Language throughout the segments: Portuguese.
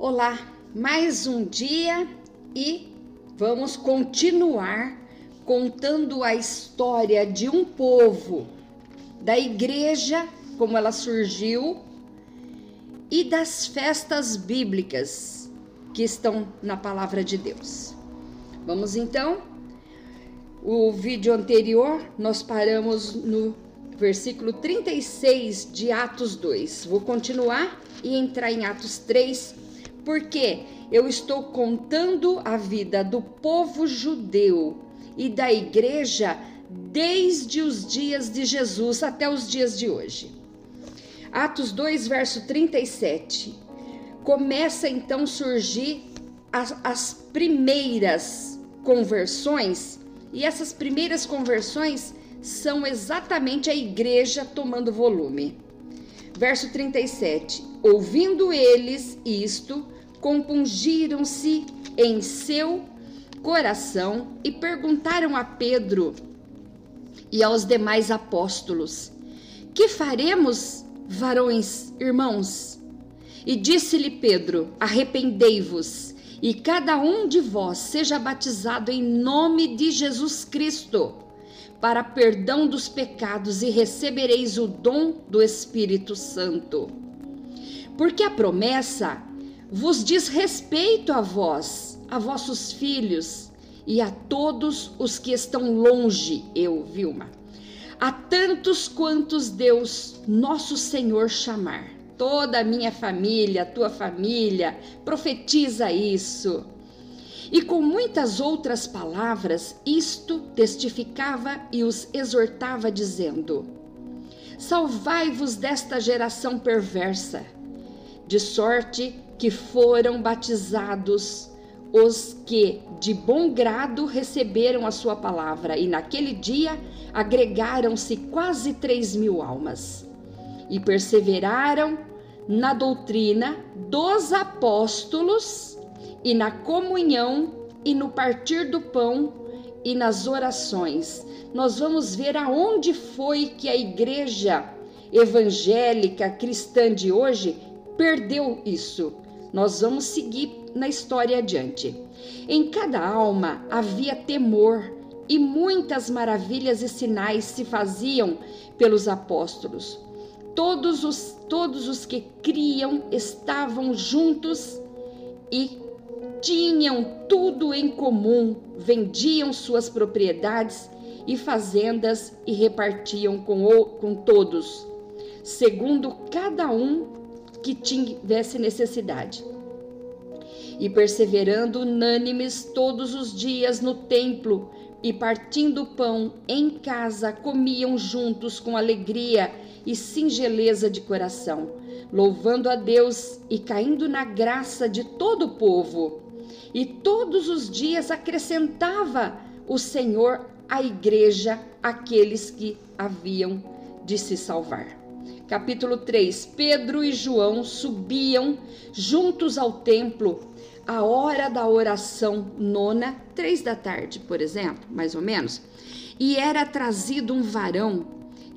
Olá, mais um dia e vamos continuar contando a história de um povo, da igreja, como ela surgiu e das festas bíblicas que estão na palavra de Deus. Vamos então? O vídeo anterior nós paramos no versículo 36 de Atos 2. Vou continuar e entrar em Atos 3 porque eu estou contando a vida do povo judeu e da igreja desde os dias de Jesus até os dias de hoje. Atos 2, verso 37. Começa então a surgir as, as primeiras conversões, e essas primeiras conversões são exatamente a igreja tomando volume. Verso 37. Ouvindo eles isto, compungiram-se em seu coração e perguntaram a Pedro e aos demais apóstolos: Que faremos, varões, irmãos? E disse-lhe Pedro: Arrependei-vos, e cada um de vós seja batizado em nome de Jesus Cristo, para perdão dos pecados, e recebereis o dom do Espírito Santo. Porque a promessa vos diz respeito a vós, a vossos filhos e a todos os que estão longe, eu, Vilma, a tantos quantos Deus, nosso Senhor, chamar. Toda a minha família, a tua família, profetiza isso. E com muitas outras palavras, isto testificava e os exortava, dizendo: Salvai-vos desta geração perversa, de sorte que foram batizados os que de bom grado receberam a sua palavra, e naquele dia agregaram-se quase três mil almas, e perseveraram na doutrina dos apóstolos, e na comunhão, e no partir do pão, e nas orações. Nós vamos ver aonde foi que a igreja evangélica cristã de hoje perdeu isso nós vamos seguir na história adiante. Em cada alma havia temor e muitas maravilhas e sinais se faziam pelos apóstolos. Todos os, todos os que criam estavam juntos e tinham tudo em comum, vendiam suas propriedades e fazendas e repartiam com, o, com todos, segundo cada um que tivesse necessidade. E perseverando unânimes todos os dias no templo e partindo pão em casa, comiam juntos com alegria e singeleza de coração, louvando a Deus e caindo na graça de todo o povo. E todos os dias acrescentava o Senhor à igreja aqueles que haviam de se salvar. Capítulo 3: Pedro e João subiam juntos ao templo à hora da oração nona, três da tarde, por exemplo, mais ou menos, e era trazido um varão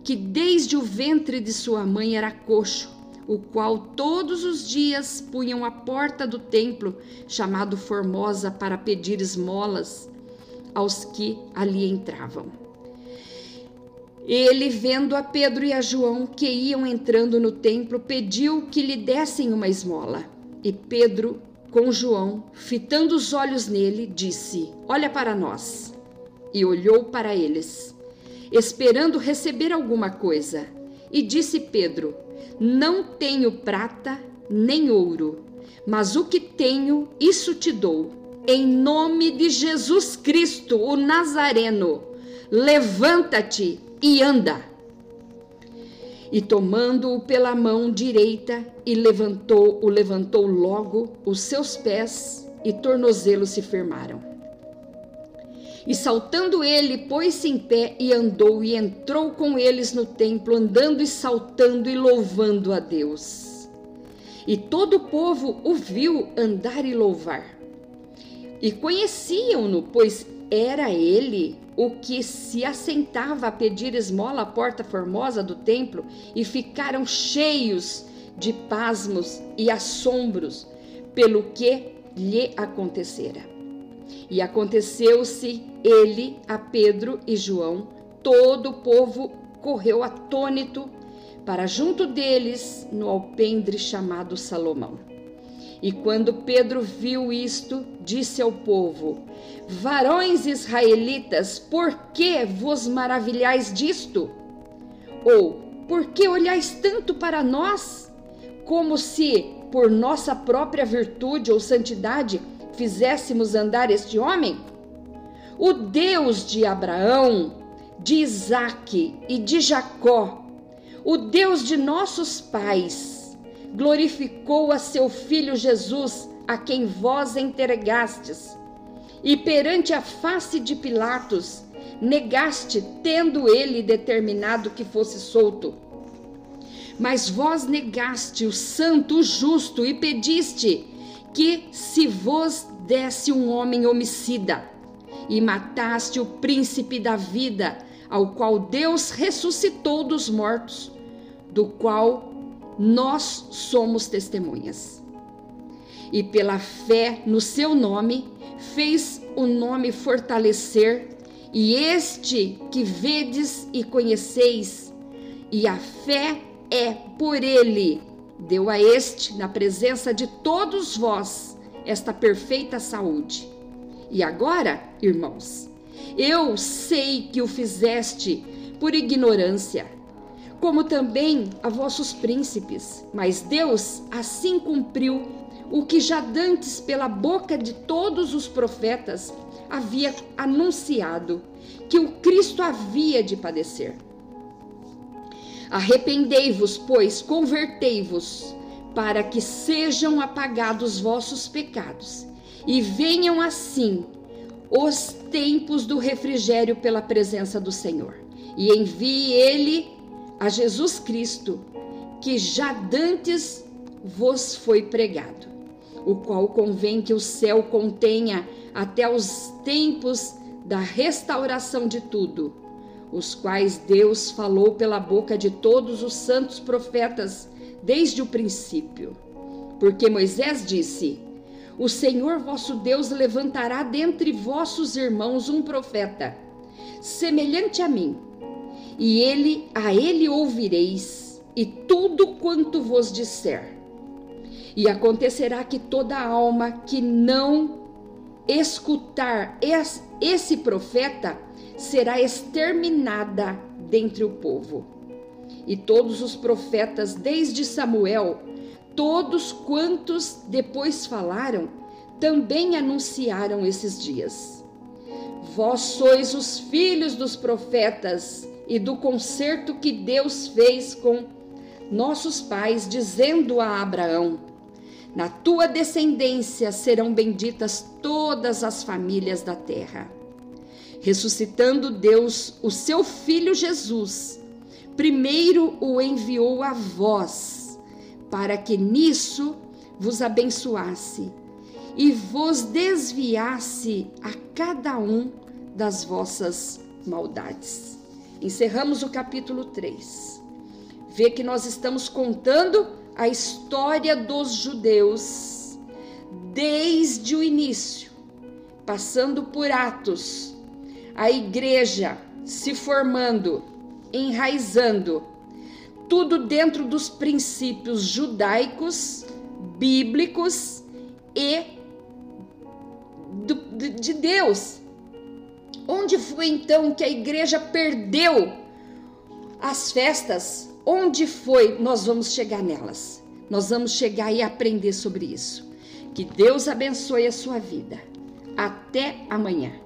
que desde o ventre de sua mãe era coxo, o qual todos os dias punham à porta do templo, chamado Formosa, para pedir esmolas aos que ali entravam. Ele, vendo a Pedro e a João que iam entrando no templo, pediu que lhe dessem uma esmola. E Pedro, com João, fitando os olhos nele, disse: Olha para nós. E olhou para eles, esperando receber alguma coisa. E disse Pedro: Não tenho prata nem ouro, mas o que tenho, isso te dou. Em nome de Jesus Cristo, o Nazareno, levanta-te e anda. E tomando-o pela mão direita e levantou, o levantou logo, os seus pés e tornozelos se firmaram. E saltando ele, pôs-se em pé e andou e entrou com eles no templo, andando e saltando e louvando a Deus. E todo o povo o viu andar e louvar. E conheciam-no, pois era ele o que se assentava a pedir esmola à porta formosa do templo e ficaram cheios de pasmos e assombros, pelo que lhe acontecera. E aconteceu-se ele a Pedro e João, todo o povo correu atônito para junto deles no alpendre chamado Salomão. E quando Pedro viu isto, disse ao povo: Varões israelitas, por que vos maravilhais disto? Ou por que olhais tanto para nós, como se por nossa própria virtude ou santidade fizéssemos andar este homem? O Deus de Abraão, de Isaque e de Jacó, o Deus de nossos pais, glorificou a seu filho Jesus, a quem vós entregastes. E perante a face de Pilatos, negaste, tendo ele determinado que fosse solto. Mas vós negaste o santo, o justo, e pediste que se vos desse um homem homicida, e mataste o príncipe da vida, ao qual Deus ressuscitou dos mortos, do qual nós somos testemunhas. E pela fé no seu nome, fez o nome fortalecer, e este que vedes e conheceis, e a fé é por ele, deu a este, na presença de todos vós, esta perfeita saúde. E agora, irmãos, eu sei que o fizeste por ignorância como também a vossos príncipes. Mas Deus assim cumpriu o que já dantes pela boca de todos os profetas havia anunciado, que o Cristo havia de padecer. Arrependei-vos, pois, convertei-vos, para que sejam apagados vossos pecados, e venham assim os tempos do refrigério pela presença do Senhor. E envie ele a Jesus Cristo, que já dantes vos foi pregado, o qual convém que o céu contenha até os tempos da restauração de tudo, os quais Deus falou pela boca de todos os santos profetas desde o princípio. Porque Moisés disse: O Senhor vosso Deus levantará dentre vossos irmãos um profeta, semelhante a mim e ele a ele ouvireis, e tudo quanto vos disser. E acontecerá que toda alma que não escutar esse profeta será exterminada dentre o povo. E todos os profetas, desde Samuel, todos quantos depois falaram, também anunciaram esses dias. Vós sois os filhos dos profetas e do concerto que Deus fez com nossos pais, dizendo a Abraão: Na tua descendência serão benditas todas as famílias da terra. Ressuscitando Deus o seu filho Jesus, primeiro o enviou a vós, para que nisso vos abençoasse e vos desviasse a cada um das vossas maldades. Encerramos o capítulo 3. Vê que nós estamos contando a história dos judeus desde o início, passando por Atos, a igreja se formando, enraizando, tudo dentro dos princípios judaicos, bíblicos e de Deus, Onde foi então que a igreja perdeu as festas? Onde foi? Nós vamos chegar nelas. Nós vamos chegar e aprender sobre isso. Que Deus abençoe a sua vida. Até amanhã.